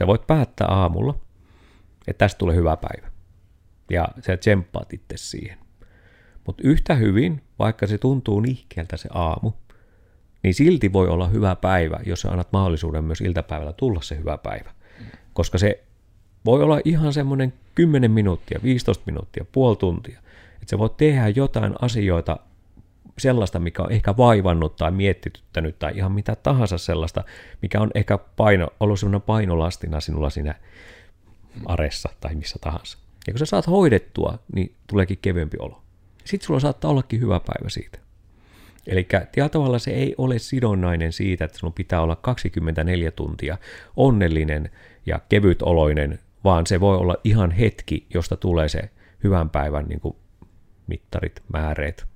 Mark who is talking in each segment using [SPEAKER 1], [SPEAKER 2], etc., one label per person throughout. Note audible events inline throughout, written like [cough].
[SPEAKER 1] Sä voit päättää aamulla, että tästä tulee hyvä päivä. Ja sä tsemppaat itse siihen. Mutta yhtä hyvin, vaikka se tuntuu nihkeältä se aamu, niin silti voi olla hyvä päivä, jos sä annat mahdollisuuden myös iltapäivällä tulla se hyvä päivä. Koska se voi olla ihan semmoinen 10 minuuttia, 15 minuuttia, puoli tuntia. Että sä voit tehdä jotain asioita, sellaista, mikä on ehkä vaivannut tai miettityttänyt tai ihan mitä tahansa sellaista, mikä on ehkä paino, ollut semmoinen painolastina sinulla siinä aressa tai missä tahansa. Ja kun sä saat hoidettua, niin tuleekin kevyempi olo. Sitten sulla saattaa ollakin hyvä päivä siitä. Eli tietyllä tavalla se ei ole sidonnainen siitä, että sinun pitää olla 24 tuntia onnellinen ja kevytoloinen, vaan se voi olla ihan hetki, josta tulee se hyvän päivän niin kuin mittarit, määreet,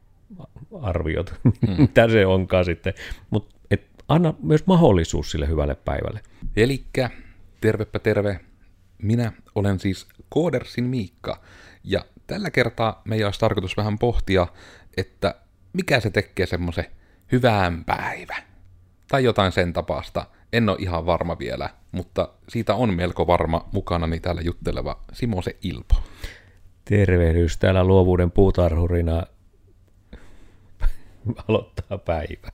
[SPEAKER 1] arviot, [laughs] mm. mitä se onkaan sitten. Mutta anna myös mahdollisuus sille hyvälle päivälle.
[SPEAKER 2] Elikkä, tervepä terve, minä olen siis Koodersin Miikka, ja tällä kertaa meidän olisi tarkoitus vähän pohtia, että mikä se tekee semmoisen hyvään päivä. Tai jotain sen tapasta. En ole ihan varma vielä, mutta siitä on melko varma mukana täällä jutteleva Simo se Ilpo.
[SPEAKER 1] Tervehdys täällä luovuuden puutarhurina [laughs] aloittaa päivä.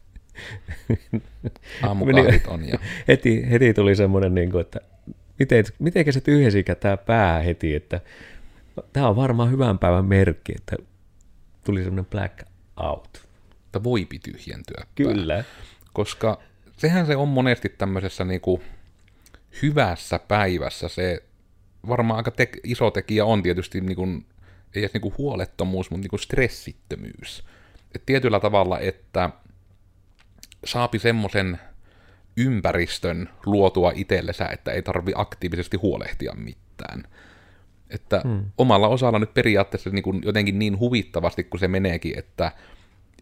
[SPEAKER 2] Aamukahvit on ja...
[SPEAKER 1] heti, heti tuli semmoinen, niin kuin, että miten, miten se tyhjensikään tämä pää heti, että tämä on varmaan hyvän päivän merkki, että tuli semmoinen black out.
[SPEAKER 2] Että voipi tyhjentyä.
[SPEAKER 1] Kyllä. Pää.
[SPEAKER 2] Koska sehän se on monesti tämmöisessä niinku hyvässä päivässä se varmaan aika te- iso tekijä on tietysti niinku, ei edes niinku huolettomuus, mutta niinku stressittömyys. Et tietyllä tavalla, että saapi semmoisen ympäristön luotua itsellensä, että ei tarvi aktiivisesti huolehtia mitään. Että hmm. omalla osalla nyt periaatteessa niin kuin jotenkin niin huvittavasti kuin se meneekin, että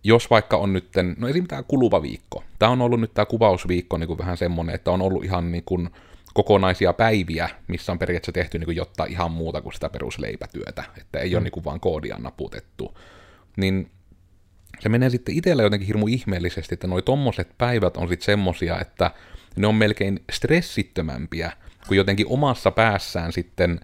[SPEAKER 2] jos vaikka on nyt, no esim. tämä kuluva viikko, tämä on ollut nyt tämä kuvausviikko niin kuin vähän semmoinen, että on ollut ihan niin kuin kokonaisia päiviä, missä on periaatteessa tehty niin kuin jotain ihan muuta kuin sitä perusleipätyötä, että ei hmm. ole niin kuin vaan koodia naputettu, niin se menee sitten itsellä jotenkin hirmu ihmeellisesti, että noi tommoset päivät on sitten semmosia, että ne on melkein stressittömämpiä, kun jotenkin omassa päässään sitten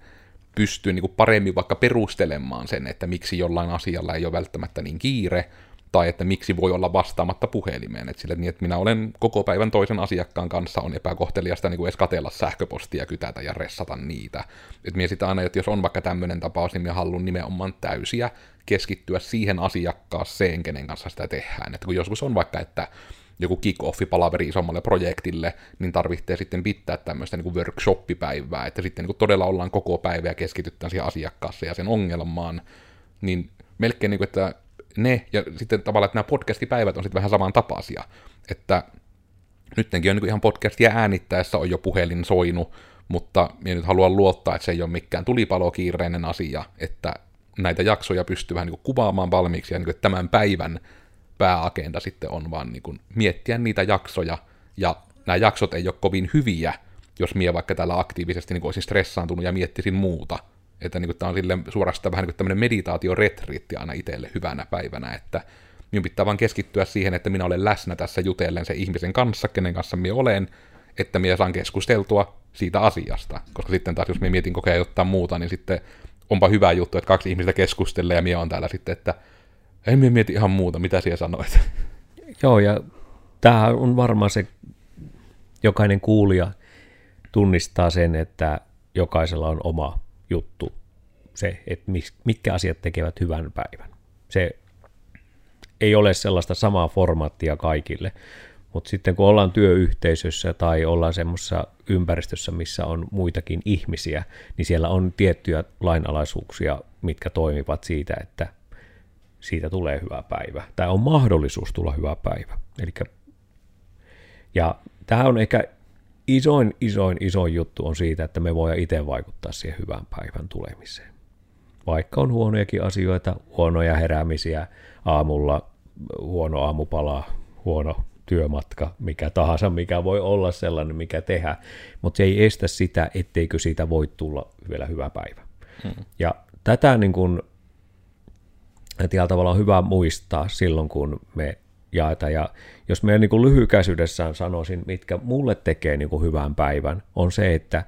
[SPEAKER 2] pystyy niin kuin paremmin vaikka perustelemaan sen, että miksi jollain asialla ei ole välttämättä niin kiire, tai että miksi voi olla vastaamatta puhelimeen. Että sille, niin, että minä olen koko päivän toisen asiakkaan kanssa, on epäkohteliasta niin kuin edes katella sähköpostia, kytätä ja ressata niitä. Että minä sitä aina, että jos on vaikka tämmöinen tapaus, niin minä haluan nimenomaan täysiä keskittyä siihen asiakkaaseen, kenen kanssa sitä tehdään. Että kun joskus on vaikka, että joku kick-offi palaveri isommalle projektille, niin tarvitsee sitten pitää tämmöistä niin workshoppipäivää, että sitten niin todella ollaan koko päivä ja keskitytään siihen asiakkaaseen ja sen ongelmaan, niin melkein niin kuin, että ne, ja sitten tavallaan, että nämä podcastipäivät on sitten vähän saman tapaisia, että nyttenkin on niin ihan podcastia äänittäessä on jo puhelin soinut, mutta minä nyt haluan luottaa, että se ei ole mikään tulipalokiireinen asia, että näitä jaksoja pystyy vähän niin kuvaamaan valmiiksi, ja niin kuin, tämän päivän pääagenda sitten on vaan niin miettiä niitä jaksoja, ja nämä jaksot ei ole kovin hyviä, jos mie vaikka täällä aktiivisesti niin olisin stressaantunut ja miettisin muuta. Että niin kuin, tämä on sille suorastaan vähän niin tämmöinen meditaatioretriitti aina itselle hyvänä päivänä, että minun pitää vaan keskittyä siihen, että minä olen läsnä tässä jutellen se ihmisen kanssa, kenen kanssa minä olen, että minä saan keskusteltua siitä asiasta. Koska sitten taas, jos minä mietin kokea jotain muuta, niin sitten onpa hyvä juttu, että kaksi ihmistä keskustelee ja minä on täällä sitten, että en minä mieti ihan muuta, mitä siellä sanoit. [laughs]
[SPEAKER 1] Joo, ja tämähän on varmaan se, jokainen kuulija tunnistaa sen, että jokaisella on oma juttu, se, että mitkä asiat tekevät hyvän päivän. Se ei ole sellaista samaa formaattia kaikille, mutta sitten kun ollaan työyhteisössä tai ollaan semmoisessa ympäristössä, missä on muitakin ihmisiä, niin siellä on tiettyjä lainalaisuuksia, mitkä toimivat siitä, että siitä tulee hyvä päivä. Tai on mahdollisuus tulla hyvä päivä. Elikkä, ja tämä on ehkä isoin, isoin, isoin juttu on siitä, että me voidaan itse vaikuttaa siihen hyvän päivän tulemiseen. Vaikka on huonojakin asioita, huonoja heräämisiä aamulla, huono aamupala, huono työmatka, mikä tahansa, mikä voi olla sellainen, mikä tehdä, mutta se ei estä sitä, etteikö siitä voi tulla vielä hyvä päivä. Hmm. Ja tätä niin kuin, tällä tavalla on hyvä muistaa silloin, kun me jaetaan. Ja jos me niin lyhykäisyydessään sanoisin, mitkä mulle tekee niin kuin hyvän päivän, on se, että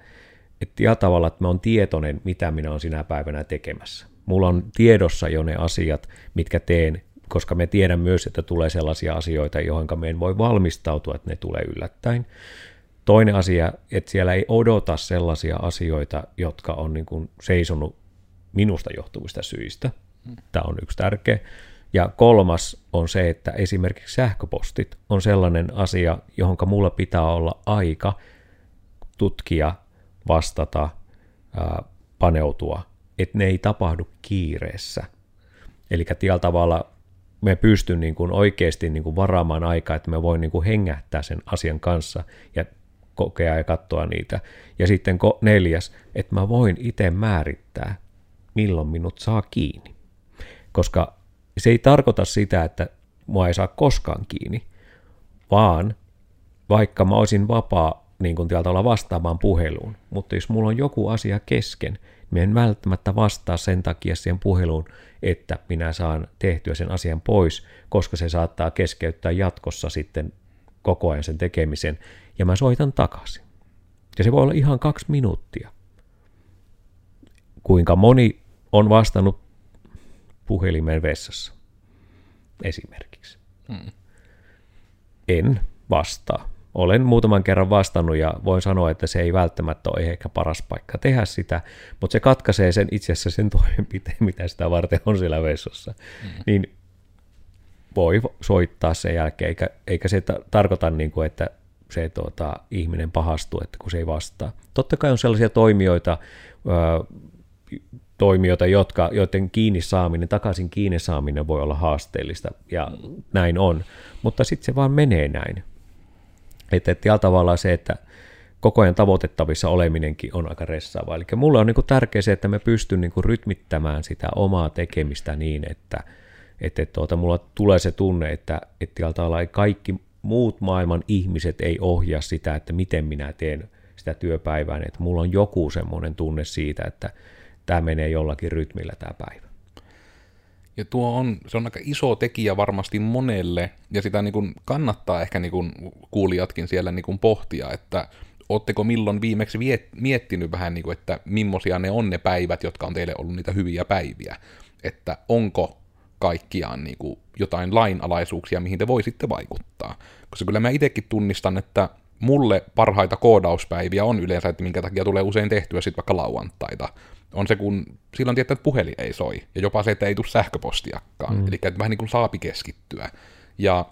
[SPEAKER 1] että tavalla, että mä oon tietoinen, mitä minä olen sinä päivänä tekemässä. Mulla on tiedossa jo ne asiat, mitkä teen, koska me tiedän myös, että tulee sellaisia asioita, joihin me en voi valmistautua, että ne tulee yllättäen. Toinen asia, että siellä ei odota sellaisia asioita, jotka on niin kuin seisonut minusta johtuvista syistä. Tämä on yksi tärkeä. Ja kolmas on se, että esimerkiksi sähköpostit on sellainen asia, johon mulla pitää olla aika tutkia, vastata, paneutua, että ne ei tapahdu kiireessä. Eli tällä tavalla me pystyn niin kuin oikeasti niin kuin varaamaan aikaa, että me voin niin kuin hengähtää sen asian kanssa ja kokea ja katsoa niitä. Ja sitten neljäs, että mä voin itse määrittää, milloin minut saa kiinni. Koska se ei tarkoita sitä, että mua ei saa koskaan kiinni, vaan vaikka mä olisin vapaa niin kuin täältä olla vastaamaan puheluun, mutta jos mulla on joku asia kesken, niin en välttämättä vastaa sen takia siihen puheluun, että minä saan tehtyä sen asian pois, koska se saattaa keskeyttää jatkossa sitten koko ajan sen tekemisen, ja mä soitan takaisin. Ja se voi olla ihan kaksi minuuttia. Kuinka moni on vastannut puhelimen vessassa esimerkiksi. Hmm. En vastaa. Olen muutaman kerran vastannut ja voin sanoa, että se ei välttämättä ole ehkä paras paikka tehdä sitä, mutta se katkaisee sen itse asiassa sen [laughs] toimenpiteen, mitä sitä varten on siellä vessassa. Hmm. Niin voi soittaa sen jälkeen, eikä, eikä se ta- tarkoita, niin kuin, että se tuota, ihminen pahastuu, että kun se ei vastaa. Totta kai on sellaisia toimijoita, toimijoita, jotka, joiden kiinni saaminen, takaisin kiinni saaminen voi olla haasteellista, ja näin on. Mutta sitten se vaan menee näin. Että et, tavallaan se, että koko ajan tavoitettavissa oleminenkin on aika ressaavaa. Eli mulle on niin kuin tärkeää se, että me pystyn niin kuin rytmittämään sitä omaa tekemistä niin, että, että tuota, mulla tulee se tunne, että, että tavallaan kaikki muut maailman ihmiset ei ohjaa sitä, että miten minä teen sitä työpäivää, että mulla on joku semmoinen tunne siitä, että tämä menee jollakin rytmillä tämä päivä.
[SPEAKER 2] Ja tuo on, se on aika iso tekijä varmasti monelle, ja sitä niin kuin kannattaa ehkä niin kuin kuulijatkin siellä niin kuin pohtia, että ootteko milloin viimeksi miettinyt vähän, niin kuin, että millaisia ne on ne päivät, jotka on teille ollut niitä hyviä päiviä, että onko kaikkiaan niin kuin jotain lainalaisuuksia, mihin te voisitte vaikuttaa. Koska kyllä mä itsekin tunnistan, että mulle parhaita koodauspäiviä on yleensä, että minkä takia tulee usein tehtyä sitten vaikka lauantaita, on se, kun silloin tietää, että puhelin ei soi, ja jopa se, että ei tule sähköpostiakaan, mm. eli että vähän niin kuin saapi keskittyä. Ja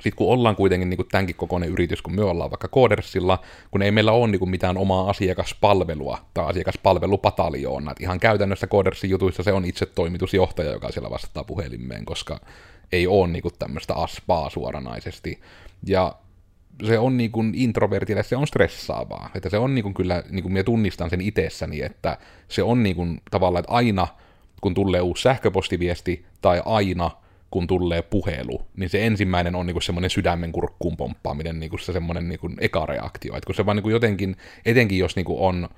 [SPEAKER 2] sitten kun ollaan kuitenkin niin kuin tämänkin kokoinen yritys, kun me ollaan vaikka Codersilla, kun ei meillä ole niin kuin mitään omaa asiakaspalvelua tai asiakaspalvelupataljoona, että ihan käytännössä Codersin jutuissa se on itse toimitusjohtaja, joka siellä vastaa puhelimeen, koska ei ole niin kuin tämmöistä aspaa suoranaisesti. Ja se on niin kuin introvertille se on stressaavaa. Että se on niin kuin kyllä, niin kuin minä tunnistan sen itsessäni, että se on niin kuin tavallaan, että aina kun tulee uusi sähköpostiviesti tai aina kun tulee puhelu, niin se ensimmäinen on niinku semmoinen sydämen kurkkuun pomppaaminen, niinku se semmoinen niinku eka reaktio. Et kun se vaan niinku jotenkin, etenkin jos niinku on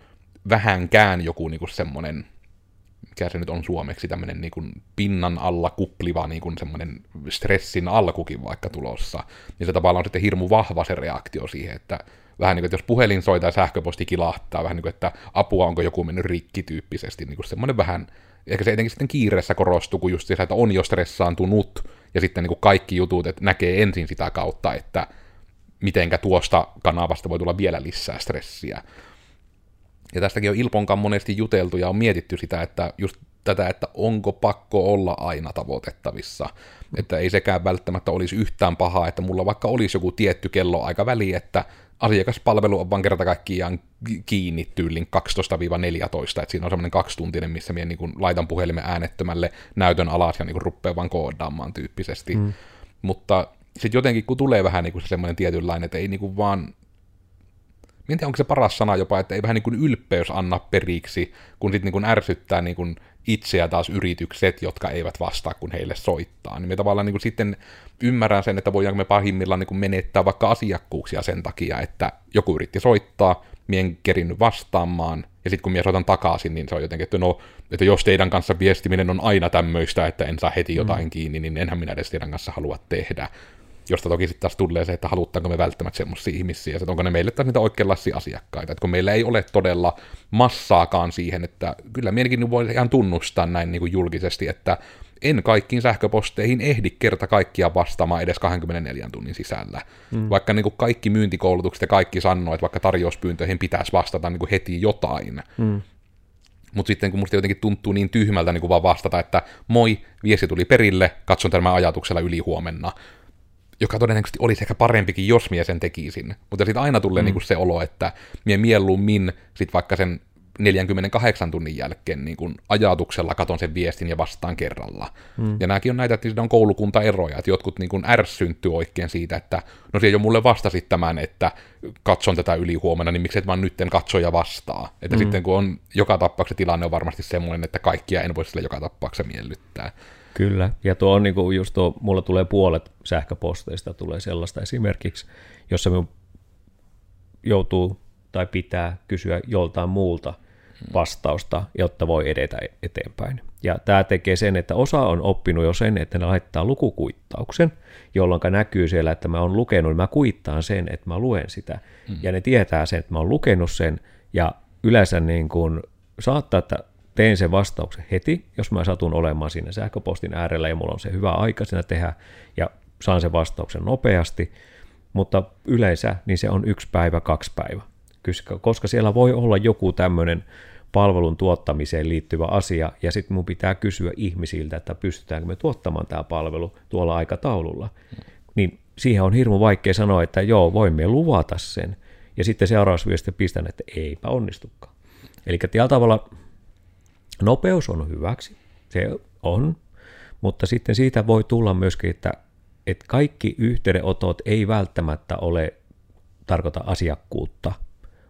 [SPEAKER 2] vähänkään joku niinku semmoinen mikä se nyt on suomeksi, tämmöinen niin kuin pinnan alla kupliva niin kuin semmoinen stressin alkukin vaikka tulossa, niin se tavallaan on sitten hirmu vahva se reaktio siihen, että vähän niin kuin, että jos puhelin soi tai sähköposti kilahtaa, vähän niin kuin, että apua onko joku mennyt rikki tyyppisesti, niin kuin semmoinen vähän, ehkä se etenkin sitten kiireessä korostuu, kun just se, että on jo stressaantunut, ja sitten niin kuin kaikki jutut, että näkee ensin sitä kautta, että mitenkä tuosta kanavasta voi tulla vielä lisää stressiä. Ja tästäkin on Ilponkaan monesti juteltu ja on mietitty sitä, että just tätä, että onko pakko olla aina tavoitettavissa. Että ei sekään välttämättä olisi yhtään pahaa, että mulla vaikka olisi joku tietty kello aika väli, että asiakaspalvelu on vaan kerta kaikkiaan kiinni tyylin 12-14, että siinä on semmoinen kaksituntinen, missä minä niin laitan puhelimen äänettömälle näytön alas ja niin rupean vaan koodaamaan tyyppisesti. Mm. Mutta sitten jotenkin, kun tulee vähän niin kuin se semmoinen tietynlainen, että ei niin kuin vaan en tiedä, onko se paras sana jopa, että ei vähän niin kuin ylpeys anna periksi, kun sitten niin kuin ärsyttää niin kuin itseä taas yritykset, jotka eivät vastaa, kun heille soittaa. Niin me tavallaan niin kuin sitten ymmärrän sen, että voidaanko me pahimmillaan niin kuin menettää vaikka asiakkuuksia sen takia, että joku yritti soittaa, mien en kerinnyt vastaamaan, ja sitten kun minä soitan takaisin, niin se on jotenkin, että no, että jos teidän kanssa viestiminen on aina tämmöistä, että en saa heti jotain mm. kiinni, niin enhän minä edes teidän kanssa halua tehdä. Josta toki sitten taas tulee se, että halutaanko me välttämättä semmoisia ihmisiä, että onko ne meille taas niitä oikeanlaisia asiakkaita, että kun meillä ei ole todella massaakaan siihen, että kyllä mielenkiin voi ihan tunnustaa näin niin kuin julkisesti, että en kaikkiin sähköposteihin ehdi kerta kaikkia vastaamaan edes 24 tunnin sisällä. Mm. Vaikka niin kuin kaikki myyntikoulutukset ja kaikki sanoo, että vaikka tarjouspyyntöihin pitäisi vastata niin kuin heti jotain. Mm. Mutta sitten kun musta jotenkin tuntuu niin tyhmältä niin kuin vaan vastata, että moi, viesti tuli perille, katson tämän ajatuksella yli huomenna joka todennäköisesti olisi ehkä parempikin, jos mie sen tekisin. Mutta sitten aina tulee mm. niinku se olo, että mie mieluummin sit vaikka sen 48 tunnin jälkeen niin kun ajatuksella katon sen viestin ja vastaan kerralla. Mm. Ja nämäkin on näitä, että siinä on koulukuntaeroja, että jotkut niin kun ärsyntyy oikein siitä, että no siellä jo mulle vastasit tämän, että katson tätä yli huomenna, niin miksi et vaan nytten katso ja vastaa. Että mm. sitten kun on joka tapauksessa tilanne on varmasti semmoinen, että kaikkia en voi sille joka tapauksessa miellyttää.
[SPEAKER 1] Kyllä, ja tuo on niin kuin just tuo, mulla tulee puolet sähköposteista tulee sellaista esimerkiksi, jossa minun joutuu tai pitää kysyä joltain muulta vastausta, jotta voi edetä eteenpäin. Ja tämä tekee sen, että osa on oppinut jo sen, että ne laittaa lukukuittauksen, jolloin näkyy siellä, että mä oon lukenut, mä kuittaan sen, että mä luen sitä. Mm. Ja ne tietää sen, että mä oon lukenut sen, ja yleensä niin kuin saattaa, että teen sen vastauksen heti, jos mä satun olemaan siinä sähköpostin äärellä ja mulla on se hyvä aika siinä tehdä ja saan sen vastauksen nopeasti, mutta yleensä niin se on yksi päivä, kaksi päivä, koska siellä voi olla joku tämmöinen palvelun tuottamiseen liittyvä asia, ja sitten mun pitää kysyä ihmisiltä, että pystytäänkö me tuottamaan tämä palvelu tuolla aikataululla. Niin siihen on hirmu vaikea sanoa, että joo, voimme luvata sen, ja sitten seuraavassa viesti pistän, että eipä onnistukaan. Eli tällä tavalla Nopeus on hyväksi, se on, mutta sitten siitä voi tulla myöskin, että, että kaikki yhteydenotot ei välttämättä ole tarkoita asiakkuutta,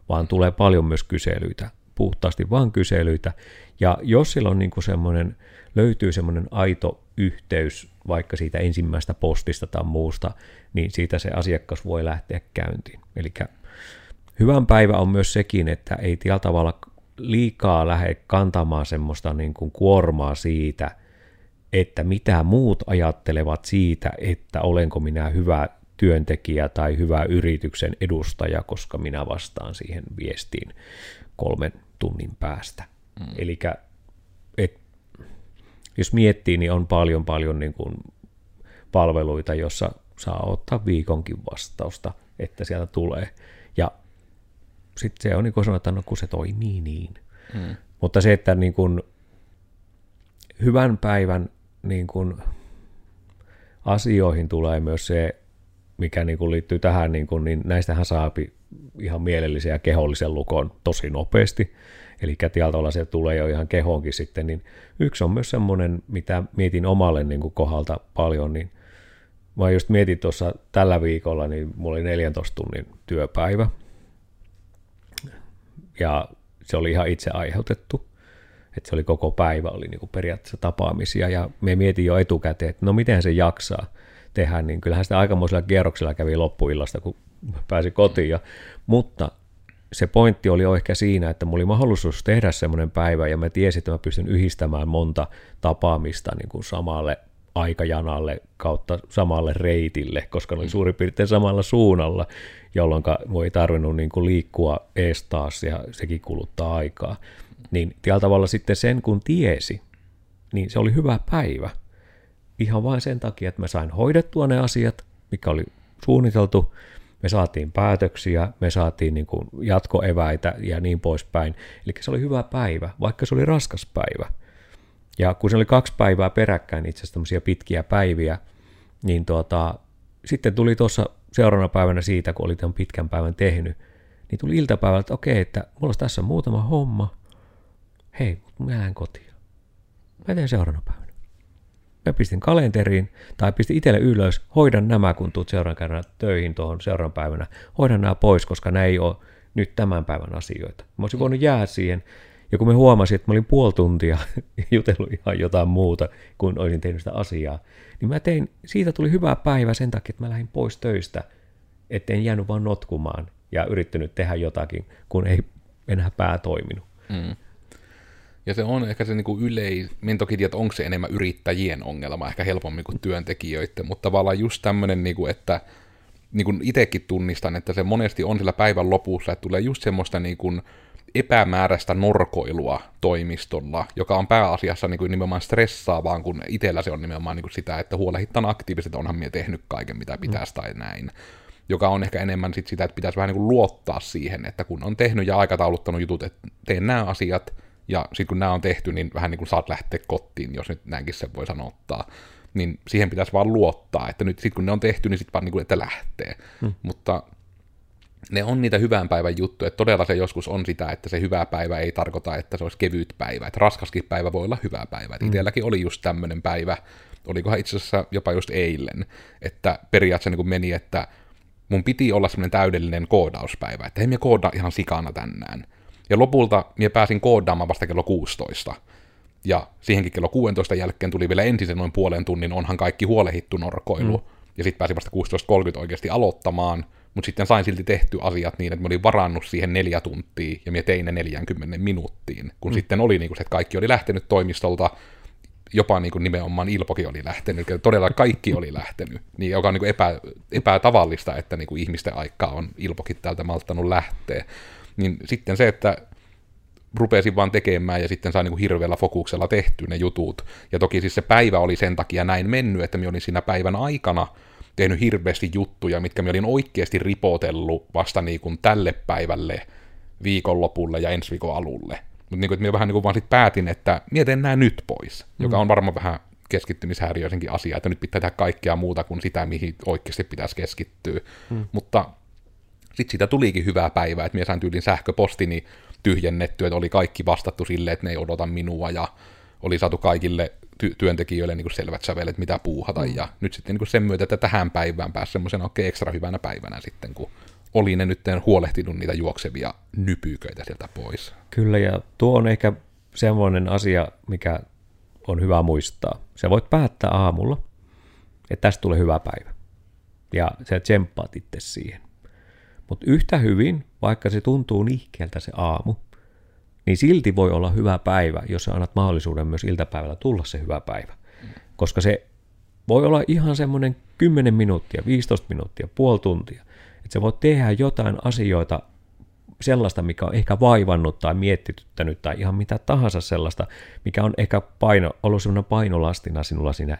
[SPEAKER 1] vaan tulee paljon myös kyselyitä, puhtaasti vain kyselyitä. Ja jos sillä on niin kuin semmoinen, löytyy semmoinen aito yhteys vaikka siitä ensimmäistä postista tai muusta, niin siitä se asiakas voi lähteä käyntiin. Eli hyvän päivä on myös sekin, että ei tällä tavalla liikaa lähde kantamaan semmoista niin kuin kuormaa siitä, että mitä muut ajattelevat siitä, että olenko minä hyvä työntekijä tai hyvä yrityksen edustaja, koska minä vastaan siihen viestiin kolmen tunnin päästä. Mm. Eli jos miettii, niin on paljon paljon niin kuin palveluita, jossa saa ottaa viikonkin vastausta, että sieltä tulee. Ja sitten se on niin kuin että no kun se toimii niin. Mm. Mutta se, että niin kuin hyvän päivän niin kuin asioihin tulee myös se, mikä niin kuin liittyy tähän, niin, kuin, niin näistähän saapi ihan mielellisiä kehollisen lukon tosi nopeasti. Eli tieltä se tulee jo ihan kehoonkin sitten, niin yksi on myös semmoinen, mitä mietin omalle niin kuin kohdalta paljon, niin mä just mietin tuossa tällä viikolla, niin mulla oli 14 tunnin työpäivä, ja se oli ihan itse aiheutettu. Että se oli koko päivä, oli niin kuin periaatteessa tapaamisia, ja me mietin jo etukäteen, että no miten se jaksaa tehdä, niin kyllähän sitä aikamoisella kierroksella kävi loppuillasta, kun pääsi kotiin, ja, mutta se pointti oli ehkä siinä, että mulla oli mahdollisuus tehdä semmoinen päivä, ja mä tiesin, että mä pystyn yhdistämään monta tapaamista niin kuin samalle aikajanalle kautta samalle reitille, koska ne oli suurin piirtein samalla suunnalla, jolloin voi tarvinnut niin kuin liikkua ees taas ja sekin kuluttaa aikaa. Niin tällä tavalla sitten sen kun tiesi, niin se oli hyvä päivä. Ihan vain sen takia, että mä sain hoidettua ne asiat, mikä oli suunniteltu, me saatiin päätöksiä, me saatiin niin kuin jatkoeväitä ja niin poispäin. Eli se oli hyvä päivä, vaikka se oli raskas päivä. Ja kun se oli kaksi päivää peräkkäin itse asiassa pitkiä päiviä, niin tuota, sitten tuli tuossa seuraavana päivänä siitä, kun oli tämän pitkän päivän tehnyt, niin tuli iltapäivällä, että okei, että mulla olisi tässä muutama homma. Hei, mä lähden kotiin. Mä teen seuraavana päivänä. Mä pistin kalenteriin, tai pistin itselle ylös, hoidan nämä, kun tuut seuraavan kerran töihin tuohon seuraavan päivänä. Hoidan nämä pois, koska nämä ei ole nyt tämän päivän asioita. Mä olisin voinut jäädä siihen ja kun me huomasin, että mä olin puoli tuntia [laughs] jutellut ihan jotain muuta, kun olisin tehnyt sitä asiaa, niin mä tein, siitä tuli hyvä päivä sen takia, että mä lähdin pois töistä, etten jäänyt vaan notkumaan ja yrittänyt tehdä jotakin, kun ei enää pää toiminut. Mm.
[SPEAKER 2] Ja se on ehkä se niin kuin yleis... Minä toki tiedä, onko se enemmän yrittäjien ongelma, ehkä helpommin kuin työntekijöiden, mutta tavallaan just tämmöinen, niin että niin itsekin tunnistan, että se monesti on sillä päivän lopussa, että tulee just semmoista niin kuin epämääräistä norkoilua toimistolla, joka on pääasiassa niin kuin nimenomaan stressaavaa, kun itsellä se on nimenomaan niin kuin sitä, että huolehittan aktiivisesti, onhan minä tehnyt kaiken, mitä pitäisi mm. tai näin. Joka on ehkä enemmän sit sitä, että pitäisi vähän niin kuin luottaa siihen, että kun on tehnyt ja aikatauluttanut jutut, että teen nämä asiat, ja sitten kun nämä on tehty, niin vähän niin kuin saat lähteä kotiin, jos nyt näinkin sen voi sanottaa. Niin siihen pitäisi vaan luottaa, että nyt sitten kun ne on tehty, niin sitten vaan niin kuin, että lähtee. Hmm. Mutta ne on niitä hyvän päivän juttuja, että todella se joskus on sitä, että se hyvä päivä ei tarkoita, että se olisi kevyt päivä, että raskaskin päivä voi olla hyvä päivä. Mm. Itselläkin oli just tämmöinen päivä, olikohan itse asiassa jopa just eilen, että periaatteessa niin meni, että mun piti olla semmoinen täydellinen koodauspäivä, että ei me kooda ihan sikana tänään. Ja lopulta minä pääsin koodaamaan vasta kello 16. Ja siihenkin kello 16 jälkeen tuli vielä ensin noin puolen tunnin onhan kaikki huolehittu norkoilu. Mm. Ja sitten pääsin vasta 16.30 oikeasti aloittamaan, mutta sitten sain silti tehty asiat niin, että mä olin varannut siihen neljä tuntia, ja minä tein ne 40 minuuttiin, kun mm. sitten oli niin kuin se, että kaikki oli lähtenyt toimistolta, jopa niin kuin nimenomaan Ilpokin oli lähtenyt, että todella kaikki oli lähtenyt, niin joka on niin kuin epä, epätavallista, että niin kuin ihmisten aikaa on Ilpokin täältä malttanut lähteä. Niin sitten se, että rupesin vaan tekemään ja sitten sain niin kuin hirveällä fokuksella tehty ne jutut. Ja toki siis se päivä oli sen takia näin mennyt, että minä olin siinä päivän aikana tehnyt hirveästi juttuja, mitkä minä olin oikeasti ripotellut vasta niin kuin tälle päivälle, viikonlopulle ja ensi viikon alulle. Mutta niin kuin, minä vähän niin kuin vaan sit päätin, että mietin nämä nyt pois, mm. joka on varmaan vähän keskittymishäiriöisenkin asia, että nyt pitää tehdä kaikkea muuta kuin sitä, mihin oikeasti pitäisi keskittyä. Mm. Mutta sitten siitä tulikin hyvää päivää, että minä sain tyylin sähköpostini tyhjennettyä, että oli kaikki vastattu silleen, että ne ei odota minua, ja oli saatu kaikille ty- työntekijöille niin kuin selvät sävelet, mitä puuhata, mm. ja nyt sitten niin kuin sen myötä, että tähän päivään pääsi semmoisena oikein ekstra hyvänä päivänä sitten, kun oli ne nyt huolehtinut niitä juoksevia nypyköitä sieltä pois.
[SPEAKER 1] Kyllä, ja tuo on ehkä semmoinen asia, mikä on hyvä muistaa. Sä voit päättää aamulla, että tästä tulee hyvä päivä. Ja sä tsemppaat itse siihen. Mutta yhtä hyvin, vaikka se tuntuu nihkeältä se aamu, niin silti voi olla hyvä päivä, jos sä annat mahdollisuuden myös iltapäivällä tulla se hyvä päivä. Koska se voi olla ihan semmoinen 10 minuuttia, 15 minuuttia, puoli tuntia. Että sä voit tehdä jotain asioita, sellaista, mikä on ehkä vaivannut tai miettityttänyt tai ihan mitä tahansa sellaista, mikä on ehkä paino, ollut semmoinen painolastina sinulla siinä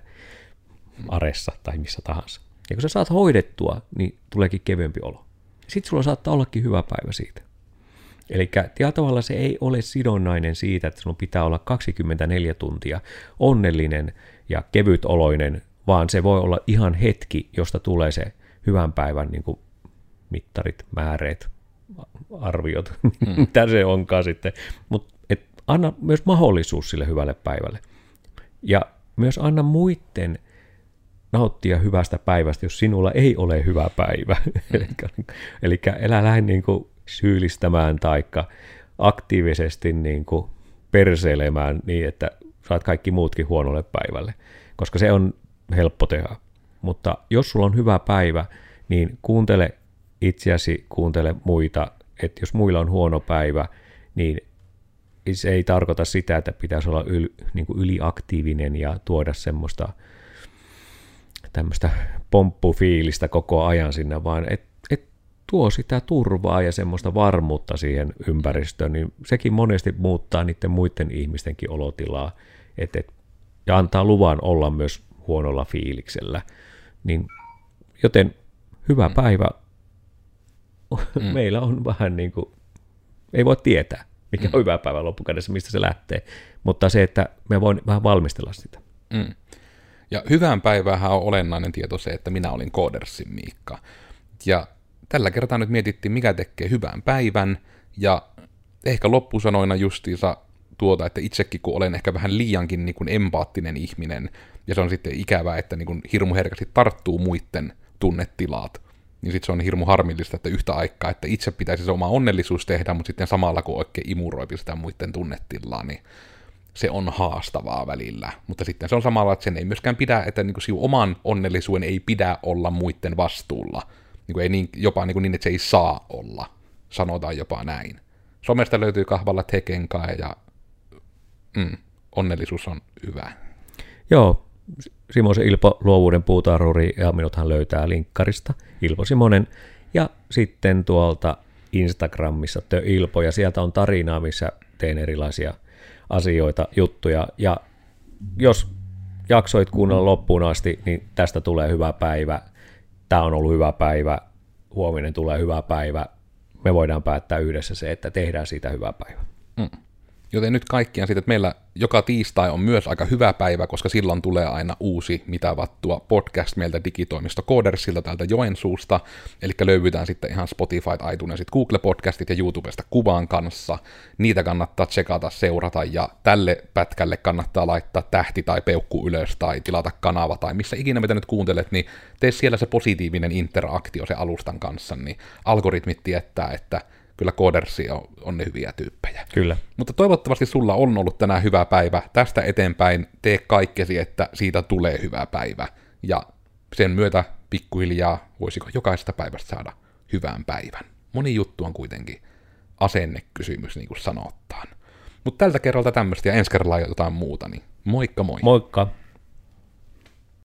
[SPEAKER 1] aressa tai missä tahansa. Ja kun sä saat hoidettua, niin tuleekin kevyempi olo sitten sulla saattaa ollakin hyvä päivä siitä. Eli tällä tavalla se ei ole sidonnainen siitä, että sinun pitää olla 24 tuntia onnellinen ja kevytoloinen, vaan se voi olla ihan hetki, josta tulee se hyvän päivän niin kuin mittarit, määreet, arviot, mm. [laughs] mitä se onkaan sitten. Mutta anna myös mahdollisuus sille hyvälle päivälle. Ja myös anna muiden nauttia hyvästä päivästä, jos sinulla ei ole hyvä päivä. [laughs] Mm. Eli elä lähde niin kuin syyllistämään tai aktiivisesti niin kuin perseilemään niin, että saat kaikki muutkin huonolle päivälle, koska se on helppo tehdä. Mutta jos sulla on hyvä päivä, niin kuuntele itseäsi, kuuntele muita, että jos muilla on huono päivä, niin se ei tarkoita sitä, että pitäisi olla yl, niin kuin yliaktiivinen ja tuoda semmoista tämmöistä pomppufiilistä koko ajan sinne, vaan et, et tuo sitä turvaa ja semmoista varmuutta siihen ympäristöön, niin sekin monesti muuttaa niiden muiden ihmistenkin olotilaa, et, et, ja antaa luvan olla myös huonolla fiiliksellä. Niin, joten hyvä mm. päivä. Mm. [laughs] Meillä on vähän niin kuin, ei voi tietää, mikä mm. on hyvä päivä loppukädessä, mistä se lähtee, mutta se, että me voin vähän valmistella sitä. Mm.
[SPEAKER 2] Ja hyvään päivään on olennainen tieto se, että minä olin Koodersin Miikka. Ja tällä kertaa nyt mietittiin, mikä tekee hyvän päivän, ja ehkä loppusanoina justiinsa tuota, että itsekin kun olen ehkä vähän liiankin niin kuin empaattinen ihminen, ja se on sitten ikävää, että niin kuin hirmu herkästi tarttuu muiden tunnetilaat, niin sitten se on hirmu harmillista, että yhtä aikaa, että itse pitäisi se oma onnellisuus tehdä, mutta sitten samalla kun oikein imuroipi sitä muiden tunnetilaa, niin se on haastavaa välillä, mutta sitten se on samalla, että sen ei myöskään pidä, että niin kuin oman onnellisuuden ei pidä olla muiden vastuulla. Niin kuin ei niin, jopa niin, kuin niin, että se ei saa olla, sanotaan jopa näin. Somesta löytyy kahvalla Tekenkai ja Mm. Onnellisuus on hyvä.
[SPEAKER 1] Joo, Simosen Ilpo luovuuden puutarhuri ja minuthan löytää linkkarista Ilpo Simonen. Ja sitten tuolta Instagramissa Tö Ilpo ja sieltä on tarinaa, missä teen erilaisia asioita, juttuja ja jos jaksoit kuunnella loppuun asti, niin tästä tulee hyvä päivä. Tämä on ollut hyvä päivä, huominen tulee hyvä päivä. Me voidaan päättää yhdessä se, että tehdään siitä hyvä päivä.
[SPEAKER 2] Mm. Joten nyt kaikkiaan siitä, että meillä joka tiistai on myös aika hyvä päivä, koska silloin tulee aina uusi mitä vattua podcast meiltä digitoimisto Codersilta täältä Joensuusta, eli löydytään sitten ihan Spotify, iTunesit, Google Podcastit ja YouTubesta kuvaan kanssa. Niitä kannattaa tsekata, seurata ja tälle pätkälle kannattaa laittaa tähti tai peukku ylös tai tilata kanava tai missä ikinä mitä nyt kuuntelet, niin tee siellä se positiivinen interaktio se alustan kanssa, niin algoritmit tietää, että kyllä Codersi on, on ne hyviä tyyppejä.
[SPEAKER 1] Kyllä.
[SPEAKER 2] Mutta toivottavasti sulla on ollut tänään hyvä päivä. Tästä eteenpäin tee kaikkesi, että siitä tulee hyvä päivä. Ja sen myötä pikkuhiljaa voisiko jokaisesta päivästä saada hyvän päivän. Moni juttu on kuitenkin asennekysymys, niin kuin sanotaan. Mutta tältä kerralta tämmöistä ja ensi kerralla jotain muuta, niin moikka moi!
[SPEAKER 1] Moikka!